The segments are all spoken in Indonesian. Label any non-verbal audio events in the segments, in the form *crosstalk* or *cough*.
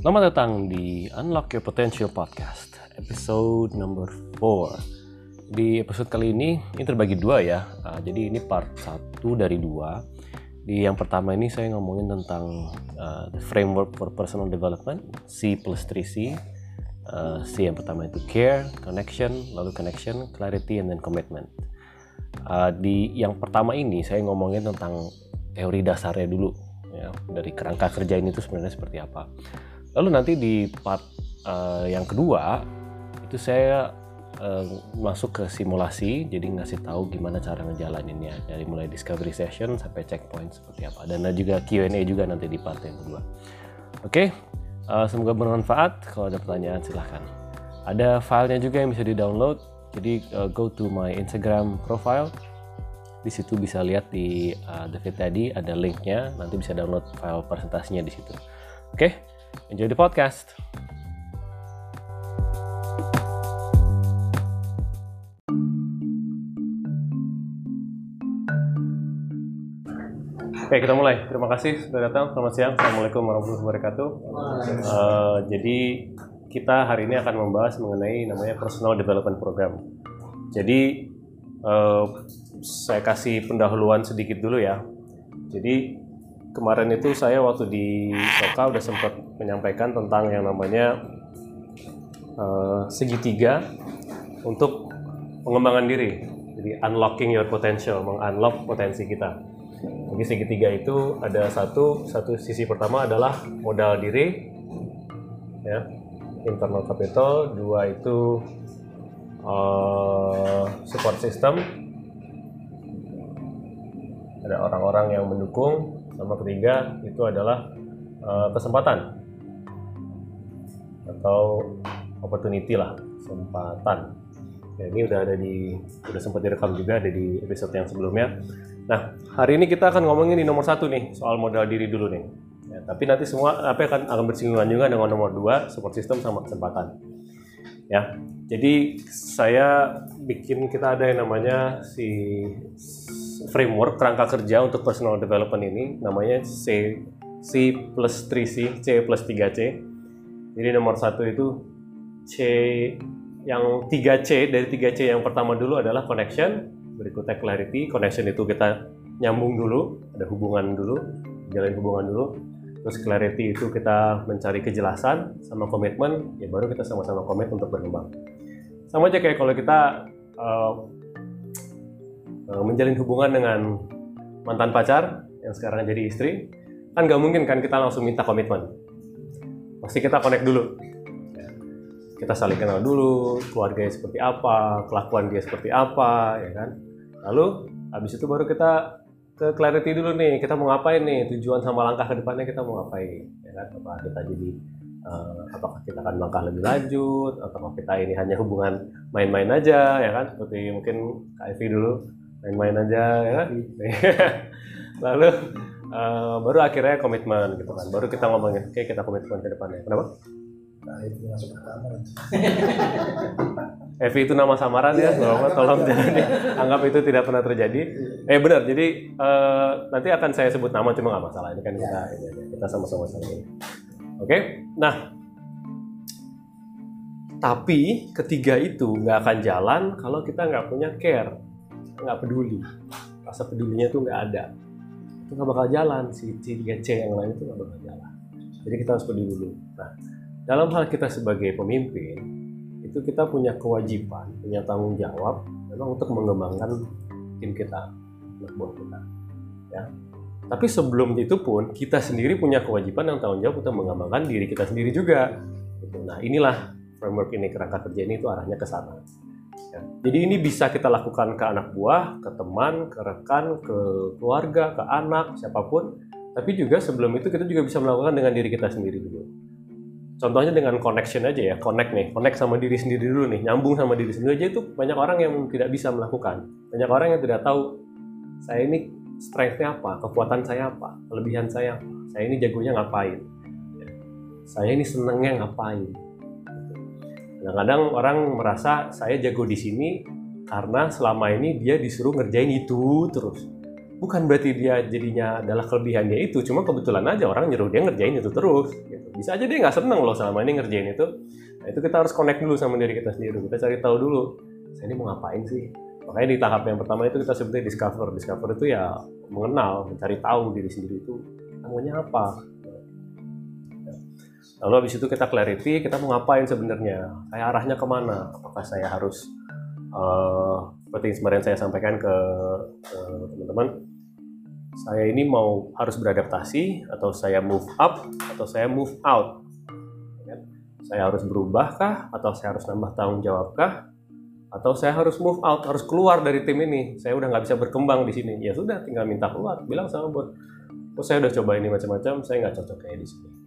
Selamat datang di Unlock Your Potential Podcast, episode number 4. Di episode kali ini, ini terbagi dua ya. Uh, jadi ini part satu dari dua. Di yang pertama ini saya ngomongin tentang uh, the framework for personal development, C plus 3C. Uh, C yang pertama itu care, connection, lalu connection, clarity, and then commitment. Uh, di yang pertama ini saya ngomongin tentang teori dasarnya dulu ya dari kerangka kerja ini tuh sebenarnya seperti apa. Lalu nanti di part uh, yang kedua itu saya uh, masuk ke simulasi, jadi ngasih tahu gimana cara ngejalaninnya dari mulai discovery session sampai checkpoint seperti apa. Dan ada juga Q&A juga nanti di part yang kedua. Oke, uh, semoga bermanfaat. Kalau ada pertanyaan silahkan. Ada filenya juga yang bisa di-download. Jadi uh, go to my Instagram profile. Di situ bisa lihat di uh, David tadi ada linknya. Nanti bisa download file presentasinya di situ. Oke. Okay? Enjoy the podcast. Oke, kita mulai. Terima kasih sudah datang. Selamat siang. Assalamualaikum warahmatullahi wabarakatuh. Uh, jadi kita hari ini akan membahas mengenai namanya Personal Development Program. Jadi uh, saya kasih pendahuluan sedikit dulu ya. Jadi kemarin itu saya waktu di Soka udah sempat menyampaikan tentang yang namanya uh, segitiga untuk pengembangan diri. Jadi unlocking your potential, mengunlock potensi kita. Jadi segitiga itu ada satu, satu sisi pertama adalah modal diri, ya, internal capital. Dua itu uh, support system, ada orang-orang yang mendukung. Sama ketiga itu adalah uh, kesempatan atau opportunity lah, kesempatan. Ya, ini udah ada di, udah sempat direkam juga ada di episode yang sebelumnya. Nah, hari ini kita akan ngomongin di nomor satu nih, soal modal diri dulu nih. Ya, tapi nanti semua apa akan akan bersinggungan juga dengan nomor dua, support system sama kesempatan. Ya, jadi saya bikin kita ada yang namanya si framework kerangka kerja untuk personal development ini, namanya C C plus 3C, C plus 3C. Jadi nomor satu itu C yang 3C dari 3C yang pertama dulu adalah connection, berikutnya clarity connection itu kita nyambung dulu ada hubungan dulu jalin hubungan dulu terus clarity itu kita mencari kejelasan sama komitmen ya baru kita sama-sama komit untuk berkembang sama aja kayak kalau kita uh, menjalin hubungan dengan mantan pacar yang sekarang jadi istri kan nggak mungkin kan kita langsung minta komitmen. Pasti kita connect dulu. Kita saling kenal dulu keluarganya seperti apa kelakuan dia seperti apa ya kan? Lalu habis itu baru kita ke clarity dulu nih, kita mau ngapain nih, tujuan sama langkah ke depannya kita mau ngapain, ya kan? Apa kita jadi uh, apakah kita akan langkah lebih lanjut, atau kita ini hanya hubungan main-main aja, ya kan? Seperti mungkin KFV dulu main-main aja, ya kan? Lalu uh, baru akhirnya komitmen gitu kan, baru kita ngomongin, oke okay, kita komitmen ke depannya. Kenapa? Nah, itu masuk pertama. *laughs* Evi itu nama samaran ya, Bapak tolong jangan anggap itu tidak pernah terjadi. Eh benar, jadi uh, nanti akan saya sebut nama cuma nggak masalah ini kan kita kita sama-sama saling. Oke, nah tapi ketiga itu nggak akan jalan kalau kita nggak punya care, nggak peduli, rasa pedulinya itu nggak ada, itu nggak bakal jalan si tiga C yang lain itu nggak bakal jalan. Jadi kita harus peduli dulu. Nah, dalam hal kita sebagai pemimpin itu kita punya kewajiban, punya tanggung jawab memang untuk mengembangkan tim kita, anak buah kita. Ya. Tapi sebelum itu pun kita sendiri punya kewajiban dan tanggung jawab untuk mengembangkan diri kita sendiri juga. Gitu. Nah inilah framework ini kerangka kerja ini itu arahnya ke sana. Ya. Jadi ini bisa kita lakukan ke anak buah, ke teman, ke rekan, ke keluarga, ke anak, siapa pun. Tapi juga sebelum itu kita juga bisa melakukan dengan diri kita sendiri dulu. Contohnya dengan connection aja ya connect nih connect sama diri sendiri dulu nih nyambung sama diri sendiri aja itu banyak orang yang tidak bisa melakukan. Banyak orang yang tidak tahu saya ini strengthnya apa kekuatan saya apa kelebihan saya apa saya ini jagonya ngapain? Saya ini senengnya ngapain kadang-kadang orang merasa saya jago di sini karena selama ini dia disuruh ngerjain itu terus. Bukan berarti dia jadinya adalah kelebihannya itu cuma kebetulan aja orang nyuruh dia ngerjain itu terus gitu. Bisa aja dia nggak seneng loh selama ini ngerjain itu. Nah itu kita harus connect dulu sama diri kita sendiri kita cari tahu dulu saya ini mau ngapain sih? Makanya di tahap yang pertama itu kita sebutnya discover. Discover itu ya mengenal mencari tahu diri sendiri itu namanya apa lalu habis itu kita clarity kita mau ngapain sebenarnya? Saya arahnya ke mana? Apakah saya harus uh, seperti yang kemarin saya sampaikan ke teman-teman saya ini mau harus beradaptasi atau saya move up atau saya move out? Ya. saya harus berubahkah atau saya harus nambah tanggung jawabkah atau saya harus move out harus keluar dari tim ini? Saya udah nggak bisa berkembang di sini. Ya sudah tinggal minta keluar bilang sama bos oh saya udah coba ini macam-macam saya nggak cocok kayak di sini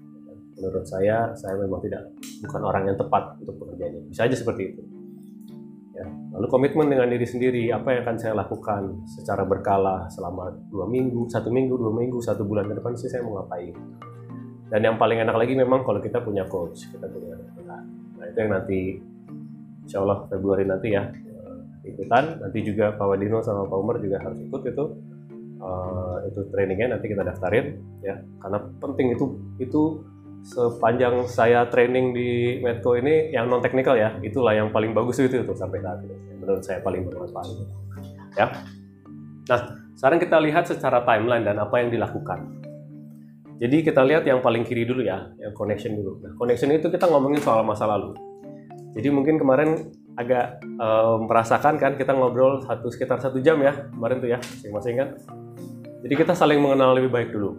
menurut saya saya memang tidak bukan orang yang tepat untuk pekerjaannya bisa aja seperti itu Ya. Lalu komitmen dengan diri sendiri, apa yang akan saya lakukan secara berkala selama dua minggu, satu minggu, dua minggu, satu bulan ke depan sih saya mau ngapain. Dan yang paling enak lagi memang kalau kita punya coach, kita punya Nah itu yang nanti, insya Allah Februari nanti ya eh, ikutan. Nanti juga Pak Wadino sama Pak Umar juga harus ikut itu. Uh, itu trainingnya nanti kita daftarin ya karena penting itu itu sepanjang saya training di Medco ini yang non teknikal ya itulah yang paling bagus itu tuh sampai saat ini. Menurut saya paling bermanfaat. Ya. Nah sekarang kita lihat secara timeline dan apa yang dilakukan. Jadi kita lihat yang paling kiri dulu ya yang connection dulu. Nah connection itu kita ngomongin soal masa lalu. Jadi mungkin kemarin agak um, merasakan kan kita ngobrol satu sekitar satu jam ya kemarin tuh ya masing-masing kan. Jadi kita saling mengenal lebih baik dulu.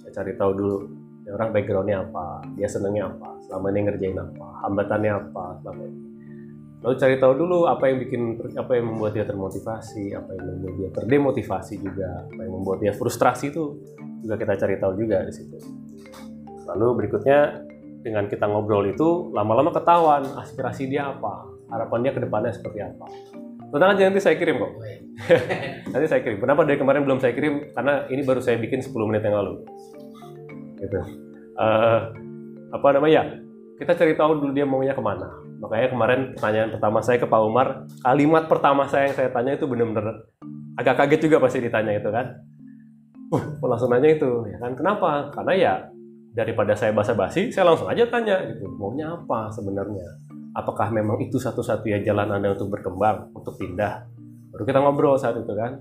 Saya cari tahu dulu ya orang backgroundnya apa? Dia senengnya apa? Selama ini ngerjain apa? Hambatannya apa? Selama ini. Lalu cari tahu dulu apa yang bikin apa yang membuat dia termotivasi apa yang membuat dia terdemotivasi juga apa yang membuat dia frustrasi itu juga kita cari tahu juga di situ. Lalu berikutnya dengan kita ngobrol itu lama-lama ketahuan aspirasi dia apa harapan dia ke depannya seperti apa. Tenang aja nanti saya kirim kok. *laughs* nanti saya kirim. Kenapa dari kemarin belum saya kirim? Karena ini baru saya bikin 10 menit yang lalu gitu. Uh, apa namanya? Kita cari tahu dulu dia maunya ke mana. Makanya kemarin pertanyaan pertama saya ke Pak Umar kalimat pertama saya yang saya tanya itu benar-benar agak kaget juga pasti ditanya itu kan. Uh langsung nanya itu? Ya kan kenapa? Karena ya daripada saya basa-basi saya langsung aja tanya gitu maunya apa sebenarnya? Apakah memang itu satu-satunya jalan anda untuk berkembang untuk pindah? Baru kita ngobrol saat itu kan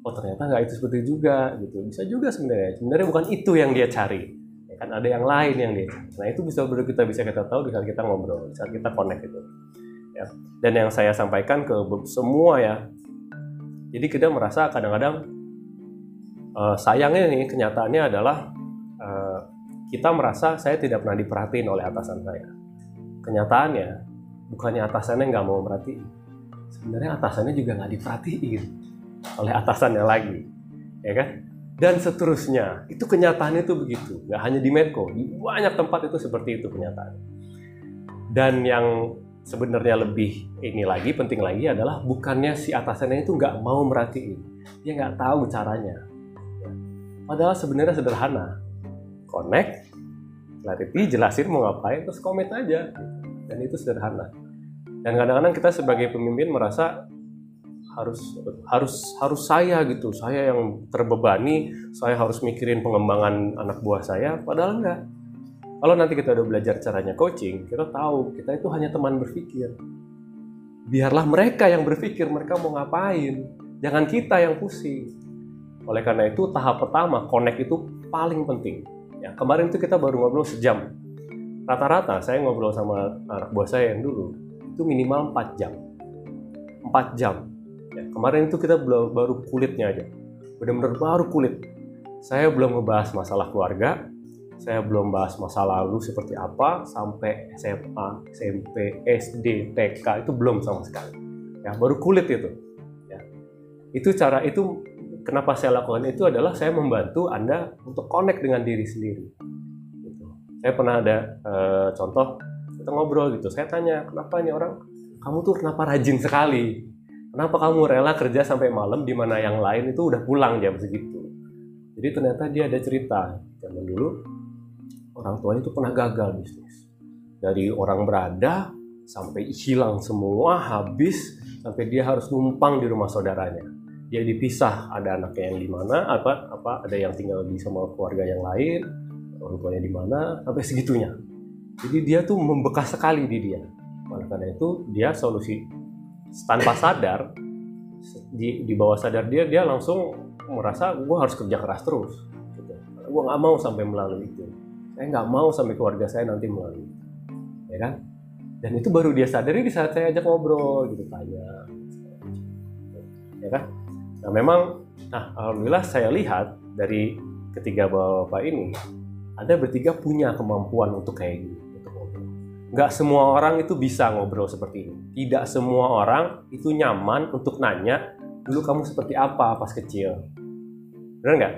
oh ternyata nggak itu seperti juga gitu. Bisa juga sebenarnya. Sebenarnya bukan itu yang dia cari. Ya kan ada yang lain yang dia cari. nah itu bisa baru kita bisa kita tahu di saat kita ngobrol di saat kita connect itu. Ya. Dan yang saya sampaikan ke semua ya. Jadi kita merasa kadang-kadang uh, sayangnya nih kenyataannya adalah uh, kita merasa saya tidak pernah diperhatiin oleh atasan saya. Kenyataannya bukannya atasannya nggak mau merhatiin. Sebenarnya atasannya juga nggak diperhatiin oleh atasannya lagi, ya kan? Dan seterusnya, itu kenyataannya itu begitu. Gak hanya di Medco, di banyak tempat itu seperti itu kenyataan. Dan yang sebenarnya lebih ini lagi penting lagi adalah bukannya si atasannya itu nggak mau merhatiin, dia nggak tahu caranya. Padahal sebenarnya sederhana, connect, clarity, jelasin mau ngapain, terus komit aja. Dan itu sederhana. Dan kadang-kadang kita sebagai pemimpin merasa harus harus harus saya gitu. Saya yang terbebani saya harus mikirin pengembangan anak buah saya padahal enggak. Kalau nanti kita udah belajar caranya coaching kita tahu kita itu hanya teman berpikir. Biarlah mereka yang berpikir mereka mau ngapain? Jangan kita yang pusing. Oleh karena itu tahap pertama connect itu paling penting. Ya kemarin itu kita baru ngobrol sejam. Rata-rata saya ngobrol sama anak buah saya yang dulu itu minimal 4 jam. 4 jam Ya, kemarin itu kita baru kulitnya aja, benar-benar baru kulit. Saya belum ngebahas masalah keluarga, saya belum bahas masa lalu seperti apa sampai SMA, SMP, SD, TK itu belum sama sekali. Ya, baru kulit itu. Ya. Itu cara itu kenapa saya lakukan itu adalah saya membantu Anda untuk connect dengan diri sendiri. Gitu. Saya pernah ada e, contoh kita ngobrol gitu. Saya tanya, "Kenapa nih orang kamu tuh kenapa rajin sekali?" Kenapa kamu rela kerja sampai malam di mana yang lain itu udah pulang jam segitu? Jadi ternyata dia ada cerita. Zaman dulu orang tuanya itu pernah gagal bisnis. Dari orang berada sampai hilang semua, habis sampai dia harus numpang di rumah saudaranya. Dia dipisah, ada anaknya yang di mana, apa apa ada yang tinggal di sama keluarga yang lain. orang tuanya di mana sampai segitunya jadi dia tuh membekas sekali di dia oleh karena itu dia solusi tanpa sadar di, di bawah sadar dia dia langsung merasa gue harus kerja keras terus gitu. gue nggak mau sampai melalui itu. Saya nggak mau sampai keluarga saya nanti melalui itu. Ya kan? Dan itu baru dia sadari di saat saya ajak ngobrol gitu tanya ya kan? Nah memang nah alhamdulillah saya lihat dari ketiga bapak ini ada bertiga punya kemampuan untuk kayak gitu nggak semua orang itu bisa ngobrol seperti ini. Tidak semua orang itu nyaman untuk nanya dulu kamu seperti apa pas kecil? Benar nggak?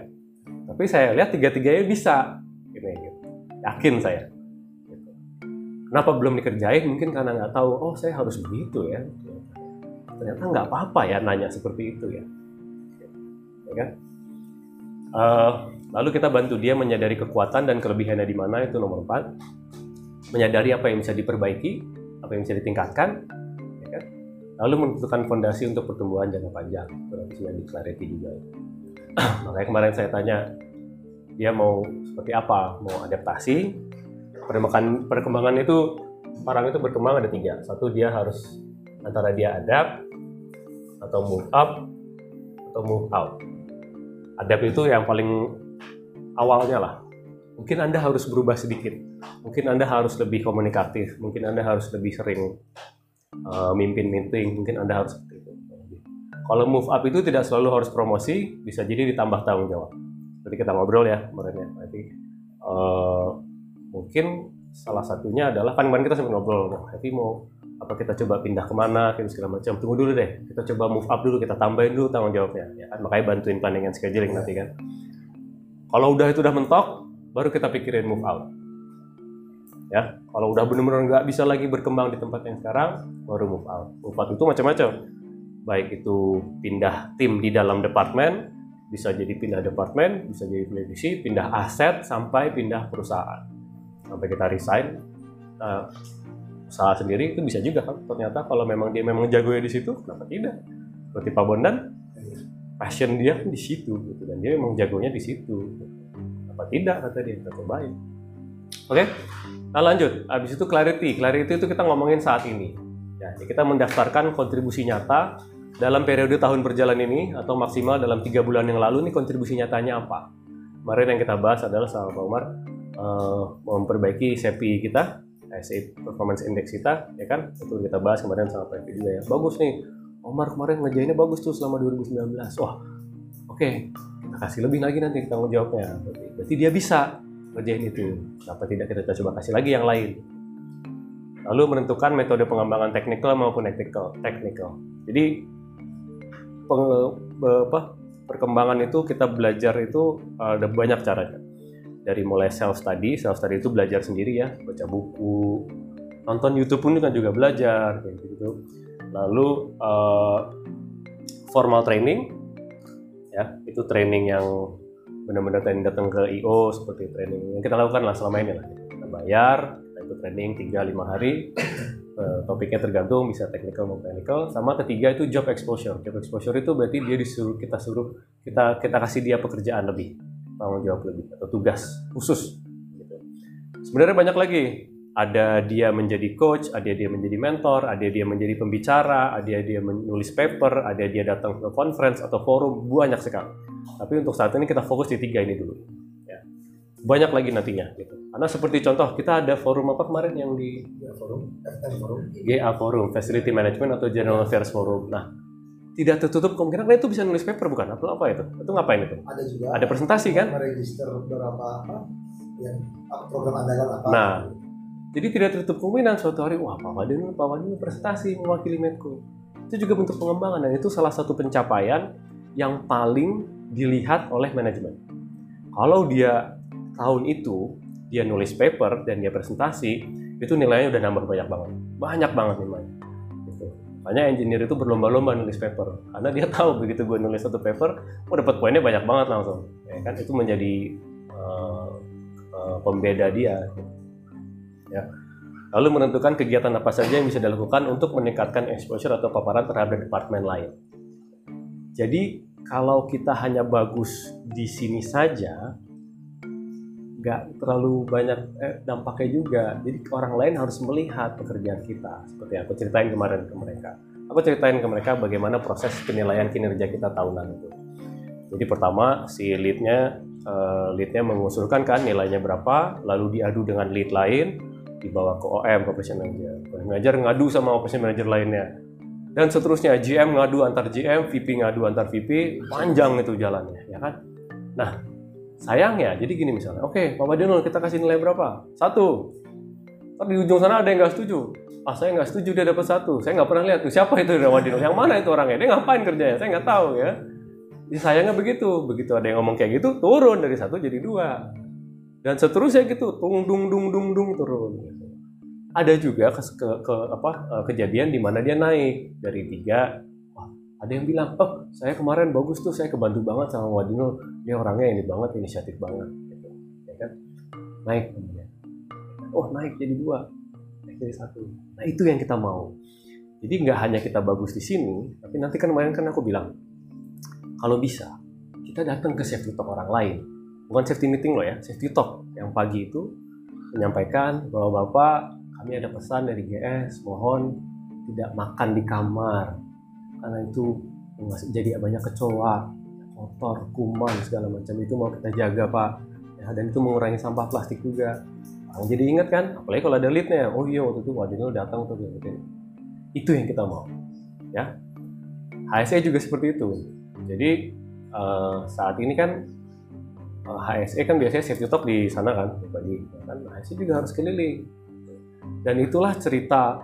Tapi saya lihat tiga-tiganya bisa. Ini gitu. yakin saya. Kenapa belum dikerjain? Mungkin karena nggak tahu oh saya harus begitu ya. Ternyata nggak apa-apa ya nanya seperti itu ya. Ya kan? Uh, lalu kita bantu dia menyadari kekuatan dan kelebihannya di mana itu nomor 4 menyadari apa yang bisa diperbaiki apa yang bisa ditingkatkan ya kan? lalu menentukan fondasi untuk pertumbuhan jangka panjang. Itu sudah di juga. *coughs* Makanya kemarin saya tanya dia mau seperti apa? Mau adaptasi? Perkembangan perkembangan itu orang itu berkembang ada tiga. Satu dia harus antara dia adapt atau move up atau move out. Adapt itu yang paling awalnya lah mungkin anda harus berubah sedikit. Mungkin anda harus lebih komunikatif. Mungkin anda harus lebih sering uh, mimpin meeting mungkin anda harus seperti itu. Kalau move up itu tidak selalu harus promosi bisa jadi ditambah tanggung jawab. Jadi kita ngobrol ya kemarin ya. Nanti uh, mungkin salah satunya adalah kan kemarin kita sempat ngobrol tapi mau apa kita coba pindah ke mana? Gitu segala macam. Tunggu dulu deh kita coba move up dulu kita tambahin dulu tanggung jawabnya. Ya kan? Makanya bantuin planning and scheduling nanti kan. Kalau udah itu udah mentok baru kita pikirin move out. Ya kalau udah benar-benar nggak bisa lagi berkembang di tempat yang sekarang baru move out. Move out itu macam-macam. Baik itu pindah tim di dalam departemen bisa jadi pindah departemen bisa jadi divisi pindah aset sampai pindah perusahaan. Sampai kita resign nah, usaha sendiri itu bisa juga kan? Ternyata kalau memang dia memang jago di situ kenapa tidak? Seperti Pak Bondan passion dia kan di situ gitu dan dia memang jagonya di situ apa tidak kata dia kita cobain. Oke nah lanjut. Habis itu clarity. Clarity itu kita ngomongin saat ini. Ya kita mendaftarkan kontribusi nyata dalam periode tahun berjalan ini atau maksimal dalam tiga bulan yang lalu ini kontribusi nyatanya apa? Kemarin yang kita bahas adalah sama Pak Umar uh, memperbaiki SEPI kita SA performance index kita ya kan? Itu kita bahas kemarin sama Pak juga ya. Bagus nih. Omar kemarin ngejainnya bagus tuh selama 2019 wah oke. okay. Kasih lebih lagi nanti tanggung jawabnya. Berarti, dia bisa ngerjain itu. Kenapa tidak kita coba kasih lagi yang lain? Lalu menentukan metode pengembangan teknikal maupun technical technical jadi peng, apa, perkembangan itu kita belajar itu ada banyak caranya. Dari mulai self study self study itu belajar sendiri ya baca buku nonton YouTube pun kan juga belajar kayak gitu. Lalu uh, formal training ya itu training yang benar-benar training datang ke IO seperti training yang kita lakukan lah selama ini lah kita bayar kita itu training 3-5 hari uh, *clears throat* topiknya tergantung bisa technical maupun technical sama ketiga itu job exposure job exposure itu berarti dia disuruh kita suruh kita kita kasih dia pekerjaan lebih tanggung jawab lebih atau tugas khusus. Gitu. Sebenarnya banyak lagi. Ada dia menjadi coach, ada dia menjadi mentor, ada dia menjadi pembicara, ada dia menulis paper, ada dia datang ke conference atau forum, banyak sekali. Tapi untuk saat ini kita fokus di tiga ini dulu. Ya. Banyak lagi nantinya. Gitu. Karena seperti contoh, kita ada forum apa kemarin yang di GA Forum, GA Forum, Facility Management atau General Affairs Forum. Nah, tidak tertutup kemungkinan itu bisa nulis paper bukan apa apa itu itu ngapain itu ada juga ada presentasi kan meregister beberapa apa yang program andalan apa nah jadi tidak tertutup kemungkinan suatu hari wah Pak Wadin Pak Wadin presentasi mewakili Medco itu juga bentuk pengembangan dan itu salah satu pencapaian yang paling dilihat oleh manajemen. Kalau dia tahun itu dia nulis paper dan dia presentasi itu nilainya udah nambah banyak banget. Banyak banget nilainya Makanya engineer itu berlomba-lomba nulis paper. Karena dia tahu begitu gue nulis satu paper, gue dapat poinnya banyak banget langsung. Ya kan? Itu menjadi uh, uh, pembeda dia. Ya. Lalu menentukan kegiatan apa saja yang bisa dilakukan untuk meningkatkan exposure atau paparan terhadap departemen lain. Jadi kalau kita hanya bagus di sini saja, nggak terlalu banyak eh, dampaknya juga. Jadi orang lain harus melihat pekerjaan kita. Seperti aku ceritain kemarin ke mereka. Aku ceritain ke mereka bagaimana proses penilaian kinerja kita tahunan itu. Jadi pertama si leadnya uh, leadnya mengusulkan kan nilainya berapa, lalu diadu dengan lead lain, dibawa ke OM operation manager. Operation manager ngadu sama operation manager lainnya. Dan seterusnya GM ngadu antar GM, VP ngadu antar VP, panjang itu jalannya, ya kan? Nah, sayangnya jadi gini misalnya, oke, okay, Pak Badinul kita kasih nilai berapa? Satu. Tapi di ujung sana ada yang nggak setuju. Ah, saya nggak setuju dia dapat satu. Saya nggak pernah lihat tuh siapa itu Pak Badinul. Yang mana itu orangnya? Dia ngapain kerjanya? Saya nggak tahu ya. Sayangnya begitu. Begitu ada yang ngomong kayak gitu, turun dari satu jadi dua. Dan seterusnya gitu, tung dung dung dung dung turun. Gitu ada juga ke, ke, ke apa eh, kejadian di mana dia naik. Dari tiga wah, ada yang bilang oh saya kemarin bagus tuh saya kebantu banget sama Wadino dia orangnya ini banget inisiatif banget. Gitu ya kan? Naik kemudian oh naik jadi dua naik jadi satu. Nah itu yang kita mau. Jadi nggak hanya kita bagus di sini tapi nanti kan kemarin kan aku bilang kalau bisa kita datang ke safety talk orang lain bukan safety meeting loh ya safety talk. Yang pagi itu menyampaikan bahwa bapak kami ada pesan dari GS mohon tidak makan di kamar. Karena itu jadi banyak kecoa kotor kuman segala macam. Itu mau kita jaga pak. Ya, dan itu mengurangi sampah plastik juga. Nah, jadi ingat kan apalagi kalau ada leadnya. Oh iya waktu itu Wadino datang untuk gitu itu yang kita mau ya. HSE juga seperti itu. Jadi uh, saat ini kan HSE kan biasanya safety talk di sana kan bagi ya kan? HSE juga harus keliling. Dan itulah cerita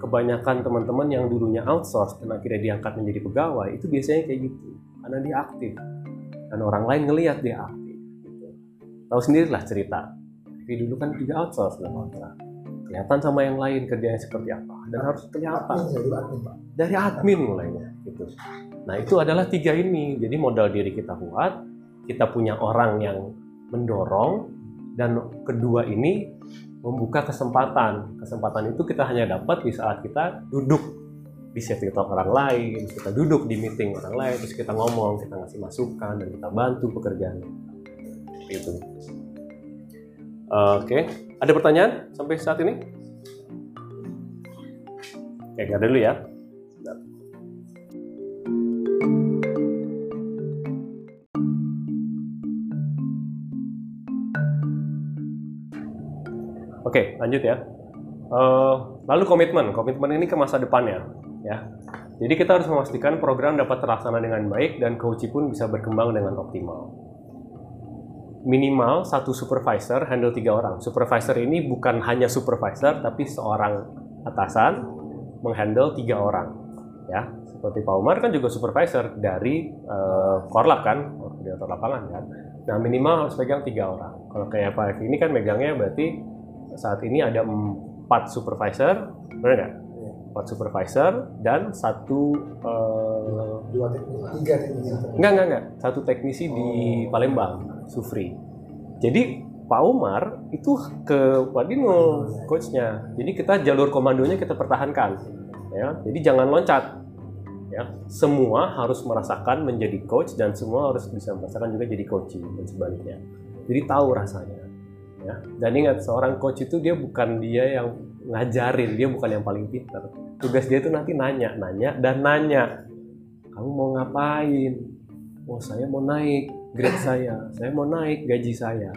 kebanyakan teman-teman yang dulunya outsource dan akhirnya diangkat menjadi pegawai itu biasanya kayak gitu. Karena dia aktif. Dan orang lain ngelihat dia aktif gitu. tahu sendirilah cerita. Tapi dulu kan juga outsource dan kontrak. Kelihatan sama yang lain kerjanya seperti apa. Dan harus kelihatan. Dari admin mulainya gitu. Nah itu adalah tiga ini. Jadi modal diri kita kuat kita punya orang yang mendorong dan kedua ini membuka kesempatan. Kesempatan itu kita hanya dapat di saat kita duduk di safety talk orang lain, kita duduk di meeting orang lain, terus kita ngomong, kita ngasih masukan, dan kita bantu pekerjaan. Itu. Oke, okay. ada pertanyaan sampai saat ini? Oke, okay, dulu ya. Oke, lanjut ya. Uh, lalu komitmen, komitmen ini ke masa depannya, ya. Jadi kita harus memastikan program dapat terlaksana dengan baik dan coach pun bisa berkembang dengan optimal. Minimal satu supervisor handle tiga orang. Supervisor ini bukan hanya supervisor, tapi seorang atasan menghandle tiga orang, ya. Seperti Pak Umar kan juga supervisor dari uh, Korlap kan, koordinator lapangan kan. Nah minimal harus pegang tiga orang. Kalau kayak Pak Evi ini kan megangnya berarti saat ini ada empat supervisor, benar nggak? Empat supervisor dan satu uh, dua teknisi, tiga teknisi. Enggak, enggak, enggak. Satu teknisi oh. di Palembang, Sufri. Jadi Pak Umar itu ke Wadino coachnya. Jadi kita jalur komandonya kita pertahankan. Ya, jadi jangan loncat. Ya, semua harus merasakan menjadi coach dan semua harus bisa merasakan juga jadi coaching dan sebaliknya. Jadi tahu rasanya ya. Dan ingat seorang coach itu dia bukan dia yang ngajarin dia bukan yang paling pintar. Tugas dia itu nanti nanya nanya dan nanya kamu mau ngapain? Oh saya mau naik grade saya saya mau naik gaji saya.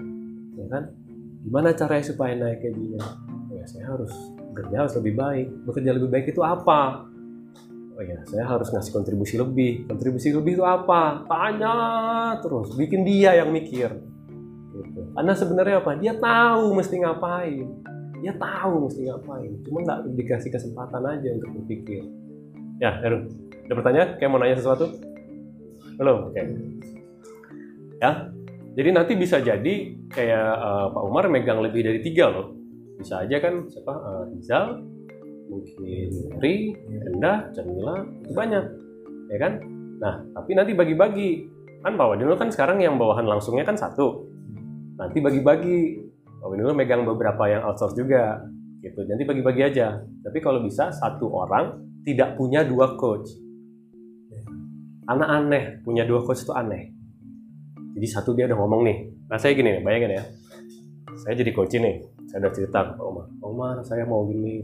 Ya kan? Gimana caranya supaya naik gajinya? Ya saya harus bekerja harus lebih baik. Bekerja lebih baik itu apa? Oh ya saya harus ngasih kontribusi lebih. Kontribusi lebih itu apa? Tanya terus bikin dia yang mikir. Karena sebenarnya apa? Dia tahu mesti ngapain. Dia tahu mesti ngapain. Cuma nggak dikasih kesempatan aja untuk berpikir. Ya, Heru. Ada pertanyaan? Kayak mau nanya sesuatu? Belum? Oke. Okay. Ya, jadi nanti bisa jadi kayak uh, Pak Umar megang lebih dari tiga loh. Bisa aja kan siapa? Uh, Rizal, mungkin Ri, Endah, Jamila, itu banyak. Ya kan? Nah, tapi nanti bagi-bagi. Kan Pak Wadino kan sekarang yang bawahan langsungnya kan satu nanti bagi-bagi. Pak Windu megang beberapa yang outsource juga gitu. Nanti bagi-bagi aja. Tapi kalau bisa satu orang tidak punya dua coach. Anak aneh punya dua coach itu aneh. Jadi satu dia udah ngomong nih. Nah saya gini bayangin ya. Saya jadi coach nih saya udah cerita ke Pak Umar Pak Umar saya mau gini.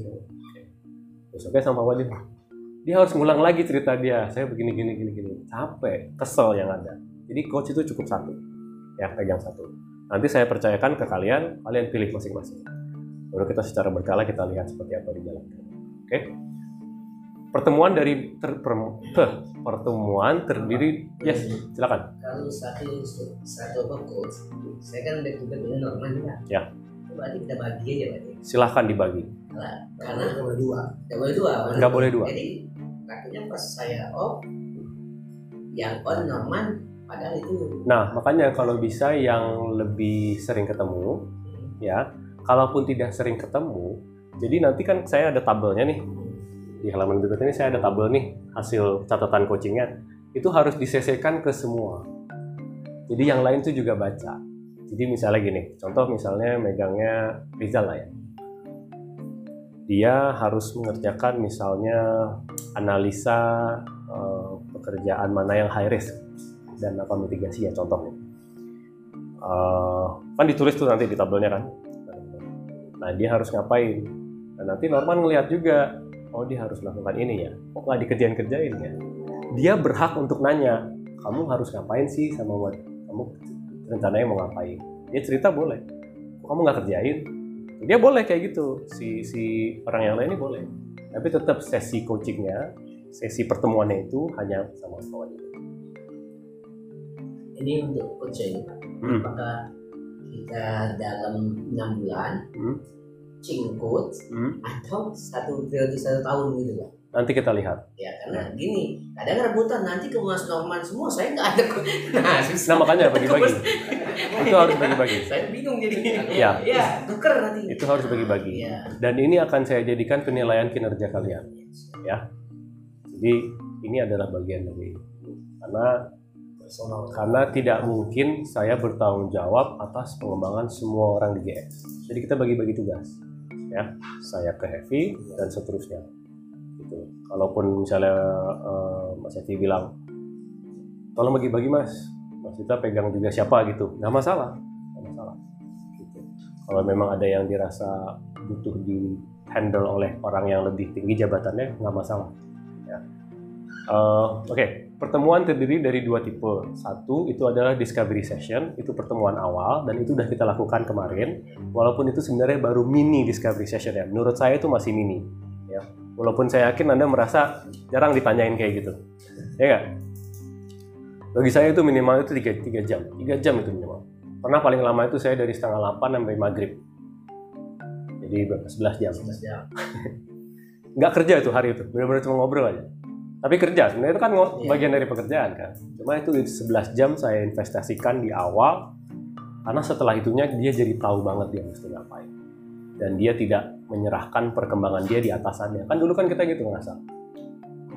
Besoknya sama Pak Wajib dia harus ngulang lagi cerita dia. Saya begini gini gini gini. Capek kesel yang ada. Jadi coach itu cukup satu. Ya pegang satu nanti saya percayakan ke kalian kalian pilih masing-masing. Baru kita secara berkala kita lihat seperti apa dijalankan oke? Pertemuan dari ter- per- per- pertemuan terdiri yes silakan. Kalau satu satu coach? Saya kan udah juga dengan Norman Ya. Itu berarti kita bagi aja berarti silahkan dibagi. Karena karena karena ada dua. Nggak boleh dua nggak boleh dua. Jadi akhirnya pas saya off yang on Norman padahal itu Nah, makanya kalau bisa yang lebih sering ketemu, ya, kalaupun tidak sering ketemu, jadi nanti kan saya ada tabelnya nih di halaman berikut ini saya ada tabel nih hasil catatan coachingnya itu harus disesekan ke semua. Jadi yang lain tuh juga baca. Jadi misalnya gini, contoh misalnya megangnya Rizal lah ya. Dia harus mengerjakan misalnya analisa eh, pekerjaan mana yang high risk dan apa mitigasi ya contohnya. Eh, kan ditulis tuh nanti di tabelnya kan. Nah dia harus ngapain? Dan nanti Norman ngelihat juga, oh dia harus melakukan ini ya. Kok nggak dikerjain kerjain ya? Dia berhak untuk nanya, kamu harus ngapain sih sama Wan? Kamu rencananya mau ngapain? Dia cerita boleh. Kamu nggak kerjain? Dia boleh kayak gitu. Si si orang yang lain ini boleh. Tapi tetap sesi coachingnya, sesi pertemuannya itu hanya sama itu. Ini untuk coach ini Pak Hmm. apakah kita dalam enam bulan Hmm. coach Hmm. atau satu periode satu tahun gitu Pak Nanti kita lihat. ya karena gini kadang rebutan nanti ke Mas Norman semua saya nggak ada *laughs* nah susah Nah makanya bagi-bagi. itu harus bagi-bagi. *laughs* saya bingung jadi Ya. ya tuker nanti Itu harus bagi-bagi. ya Dan ini akan saya jadikan penilaian kinerja kalian. Jadi ini adalah bagian dari karena karena tidak mungkin saya bertanggung jawab atas pengembangan semua orang di GX. Jadi kita bagi-bagi tugas, ya. Saya ke Heavy dan seterusnya. Gitu. Kalaupun misalnya eh, Mas Heavy bilang, tolong bagi-bagi Mas, Mas kita pegang juga siapa gitu, nggak masalah, nggak masalah. Gitu. Kalau memang ada yang dirasa butuh di handle oleh orang yang lebih tinggi jabatannya, nggak masalah. Ya. Eh, Oke, pertemuan terdiri dari dua tipe. Satu itu adalah discovery session, itu pertemuan awal dan itu sudah kita lakukan kemarin. Walaupun itu sebenarnya baru mini discovery session ya. Menurut saya itu masih mini. Ya. Walaupun saya yakin anda merasa jarang ditanyain kayak gitu, ya nggak? Bagi saya itu minimal itu 3, 3 jam, 3 jam itu minimal. Pernah paling lama itu saya dari setengah 8 sampai maghrib. Jadi berapa? 11 jam ya *laughs* nggak kerja itu hari itu benar-benar cuma ngobrol aja tapi kerja sebenarnya itu kan Iya. bagian dari pekerjaan kan. Cuma itu 11 jam saya investasikan di awal karena setelah itunya dia jadi tahu banget dia mesti ngapain. Dan dia tidak menyerahkan perkembangan dia di atasannya. Kan dulu kan kita gitu ngerasa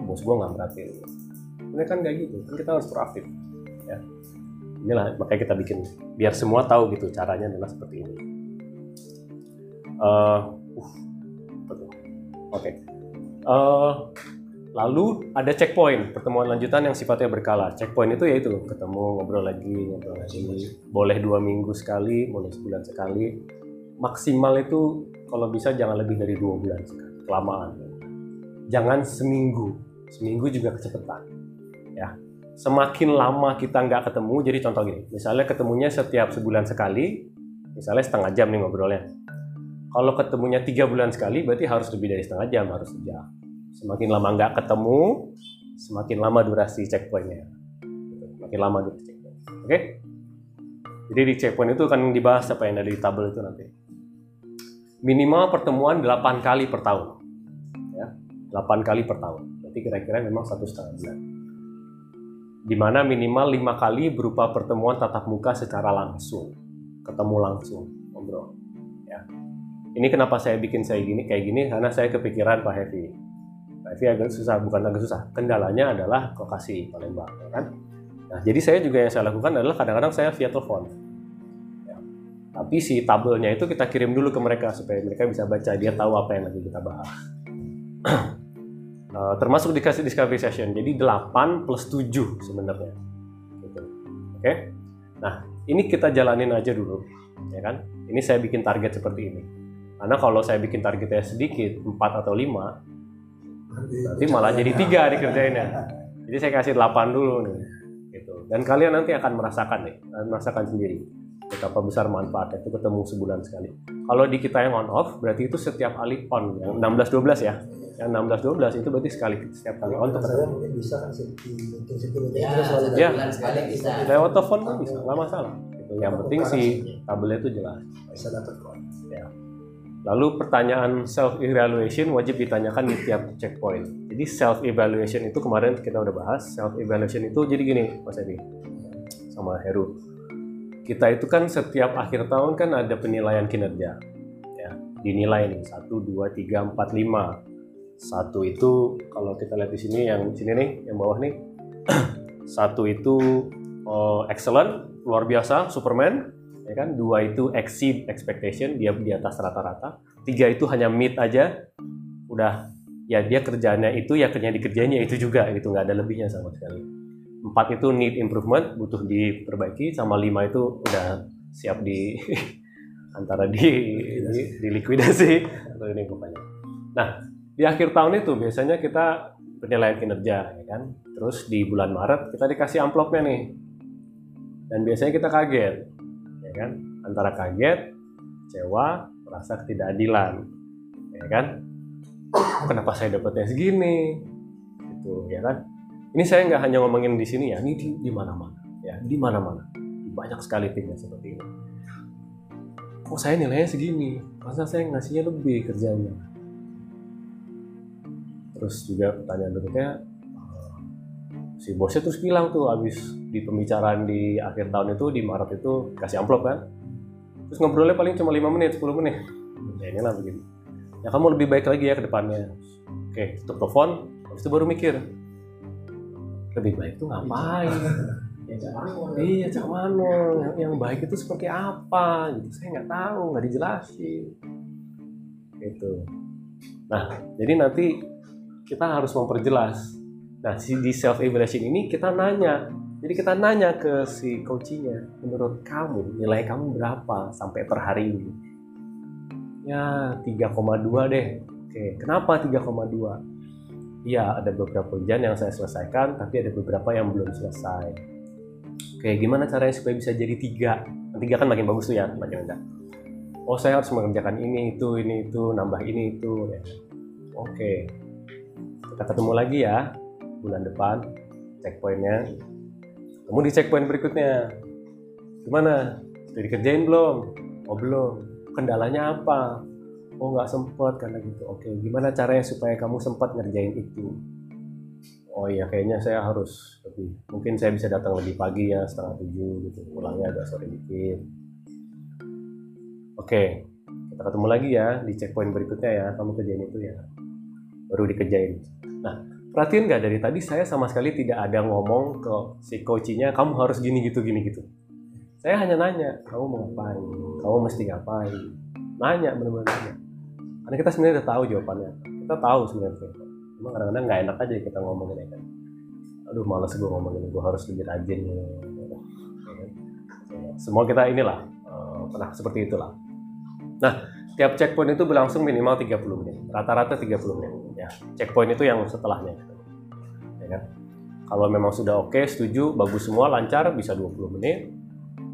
bos gua nggak merhatiin ini kan nggak gitu kan kita harus proaktif ya. Inilah makanya kita bikin biar semua tahu gitu caranya adalah seperti ini. Eh, uh, betul. Oke. Eh, lalu ada checkpoint, pertemuan lanjutan yang sifatnya berkala. Checkpoint itu yaitu ketemu, ngobrol lagi, ngobrol lagi. Boleh dua minggu sekali, boleh sebulan sekali. Maksimal itu kalau bisa jangan lebih dari dua bulan sekali, kelamaan. Jangan seminggu, seminggu juga kecepatan. Ya, semakin lama kita nggak ketemu, jadi contoh gini, misalnya ketemunya setiap sebulan sekali, misalnya setengah jam nih ngobrolnya. Kalau ketemunya tiga bulan sekali, berarti harus lebih dari setengah jam, harus sejam. Semakin lama nggak ketemu, semakin lama durasi checkpointnya. Semakin lama durasi checkpoint. Oke? Jadi di checkpoint itu akan dibahas apa yang ada di tabel itu nanti. Minimal pertemuan 8 kali per tahun. Ya, 8 kali per tahun. Berarti kira-kira memang satu setengah bulan. Di mana minimal lima kali berupa pertemuan tatap muka secara langsung. Ketemu langsung, ngobrol. Ya. Ini kenapa saya bikin saya gini kayak gini karena saya kepikiran Pak Hevi. Hevi agak susah, bukan agak susah. Kendalanya adalah lokasi Palembang, ya kan? Nah, jadi saya juga yang saya lakukan adalah kadang-kadang saya via telepon. Ya. Tapi si tabelnya itu kita kirim dulu ke mereka supaya mereka bisa baca, dia tahu apa yang lagi kita bahas. *clears throat* Eh, termasuk dikasih discovery session. Jadi 8 plus 7 sebenarnya. Gitu. Oke. Nah, ini kita jalanin aja dulu, ya kan? Ini saya bikin target seperti ini. Karena kalau saya bikin targetnya sedikit, 4 atau 5, nanti malah jadi tiga dikerjainnya. Jadi saya kasih 8 dulu nih. Gitu. Dan kalian nanti akan merasakan nih, akan merasakan sendiri betapa besar manfaatnya itu ketemu sebulan sekali. Kalau di kita yang on off, berarti itu setiap kali on, yang 16-12 ya. Yang 16-12 itu berarti sekali setiap kali on tuh ketemu. mungkin bisa kan Ya, terus Ya. bulan sekali bisa. Lewat telepon kan bisa, nggak masalah. Gitu. Yang penting si tabelnya itu jelas. bisa dapat kok Lalu pertanyaan self evaluation wajib ditanyakan di tiap checkpoint. Jadi self evaluation itu kemarin kita udah bahas. Self evaluation itu jadi gini, Mas Edi sama Heru. Kita itu kan setiap akhir tahun kan ada penilaian kinerja. Ya, dinilai nih 1 2 3 4 5. Satu itu kalau kita lihat di sini yang sini nih, yang bawah nih. *clears throat* Satu itu oh, excellent, luar biasa, Superman ya kan? Dua itu exceed expectation dia di atas rata-rata. Tiga itu hanya meet aja udah. Ya dia kerjanya itu ya kerjanya dikerjainnya itu juga gitu. Nggak ada lebihnya sama sekali. Empat itu need improvement butuh diperbaiki sama lima itu udah siap di *laughs* antara di di, di likuidasi atau ini pokoknya. Nah di akhir tahun itu biasanya kita penilaian kinerja ya kan? Terus di bulan Maret kita dikasih amplopnya nih. Dan biasanya kita kaget ya kan? Antara kaget kecewa merasa ketidakadilan ya kan? Kenapa saya dapatnya segini? Gitu ya kan? Ini saya nggak hanya ngomongin di sini ya ini di, di mana-mana ya di mana-mana. Banyak sekali tim yang seperti ini. Kok saya nilainya segini? Masa saya ngasihnya lebih kerjanya? Terus juga pertanyaan berikutnya si bosnya terus bilang tuh abis di pembicaraan di akhir tahun itu di Maret itu kasih amplop kan. Terus ngobrolnya paling cuma 5 menit 10 menit. Ya ini lah begini. Ya kamu lebih baik lagi ya ke depannya. Oke tutup telepon habis itu baru mikir. Lebih baik tuh ngapain? Iya cak mano yang, yang baik itu seperti apa? Gitu saya nggak tahu nggak dijelasin. Gitu. Nah jadi nanti kita harus memperjelas nah si di self evaluation ini kita nanya jadi kita nanya ke si coachingnya menurut kamu nilai kamu berapa sampai per hari ini ya 3,2 deh oke kenapa 3,2 Iya, ada beberapa ujian yang saya selesaikan, tapi ada beberapa yang belum selesai. Oke, gimana caranya supaya bisa jadi tiga? Tiga kan makin bagus tuh ya, makin enggak. Oh, saya harus mengerjakan ini, itu, ini, itu, nambah ini, itu. Ya. Oke, kita ketemu lagi ya bulan depan, checkpointnya. Kamu di checkpoint berikutnya. Gimana? Sudah dikerjain belum? Oh, belum. Kendalanya apa? oh nggak sempet karena gitu oke gimana caranya supaya kamu sempat ngerjain itu oh iya kayaknya saya harus lebih mungkin saya bisa datang lebih pagi ya setengah tujuh gitu pulangnya agak sore dikit oke kita ketemu lagi ya di checkpoint berikutnya ya kamu kerjain itu ya baru dikerjain nah perhatiin nggak dari tadi saya sama sekali tidak ada ngomong ke si coachnya kamu harus gini gitu gini gitu. Saya hanya nanya kamu mau ngapain? Kamu mesti ngapain? Nanya benar-benar nanya. Karena kita sebenarnya udah tahu jawabannya. Kita tahu sebenarnya cuma kadang-kadang nggak enak aja kita ngomongin kan aduh males gue ngomongin gue harus lebih rajin. Ya semua kita inilah eh, pernah seperti itulah. Nah tiap checkpoint itu berlangsung minimal 30 menit. Rata-rata 30 menit ya checkpoint itu yang setelahnya ya kan? Kalau memang sudah oke setuju bagus semua lancar bisa 20 menit.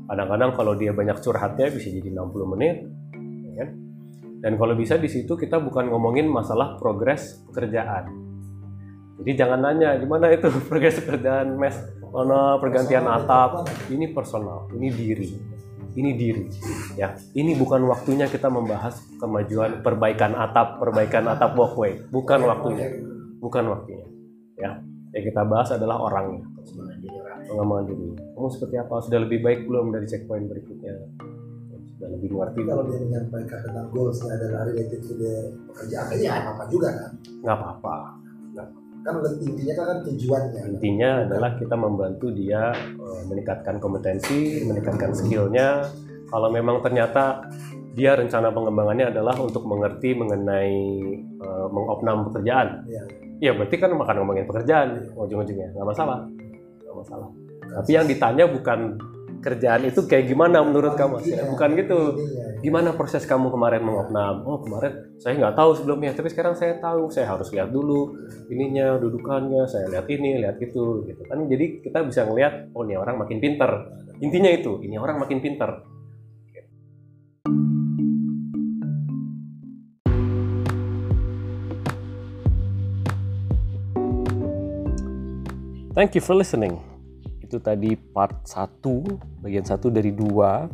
Kadang-kadang kalau dia banyak curhatnya bisa jadi 60 menit ya kan? Dan kalau bisa di situ kita bukan ngomongin masalah progres pekerjaan. Jadi jangan nanya gimana itu *laughs* progres pekerjaan mes, mana pergantian atap. Ini personal, ini diri, ini diri. Ya, ini bukan waktunya kita membahas kemajuan perbaikan atap, perbaikan atap walkway. Bukan waktunya, bukan waktunya. Ya, yang kita bahas adalah orangnya. Pengembangan diri. Kamu seperti apa? Sudah lebih baik belum dari checkpoint berikutnya? Sudah lebih mengerti kalau dia menyampaikan tentang goalsnya adalah related to the pekerjaan ya nggak apa-apa juga kan nggak apa-apa. Kan intinya kan, kan tujuannya intinya adalah kita membantu dia eh, meningkatkan kompetensi, meningkatkan skillnya. Kalau memang ternyata dia rencana pengembangannya adalah untuk mengerti mengenai eh, mengopnam pekerjaan. Iya. Ya berarti kan makan ngomongin pekerjaan ujung-ujungnya nggak masalah, nggak masalah. Tapi yang ditanya bukan kerjaan itu kayak gimana menurut kamu? Iya, Bukan gitu. ininya. Gimana proses kamu kemarin mengopnam? Oh kemarin saya nggak tahu sebelumnya, tapi sekarang saya tahu. Saya harus lihat dulu ininya, dudukannya. Saya lihat ini, lihat itu, gitu kan. Jadi kita bisa ngelihat, oh ini orang makin pinter. Intinya itu, ini orang makin pinter. Thank you for listening. Itu tadi part 1, bagian 1 dari dua.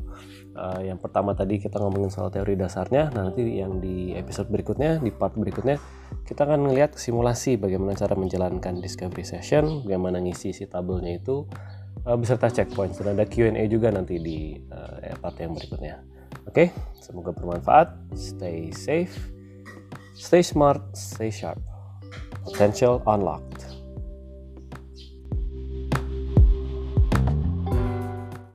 Uh, yang pertama tadi kita ngomongin soal teori dasarnya. Nah, nanti yang di episode berikutnya, di part berikutnya, kita akan ngelihat simulasi bagaimana cara menjalankan discovery session, bagaimana ngisi si tabelnya itu, uh, beserta checkpoint. Dan ada Q&A juga nanti di uh, part yang berikutnya. Oke, semoga bermanfaat. Stay safe, stay smart, stay sharp. Potential unlocked.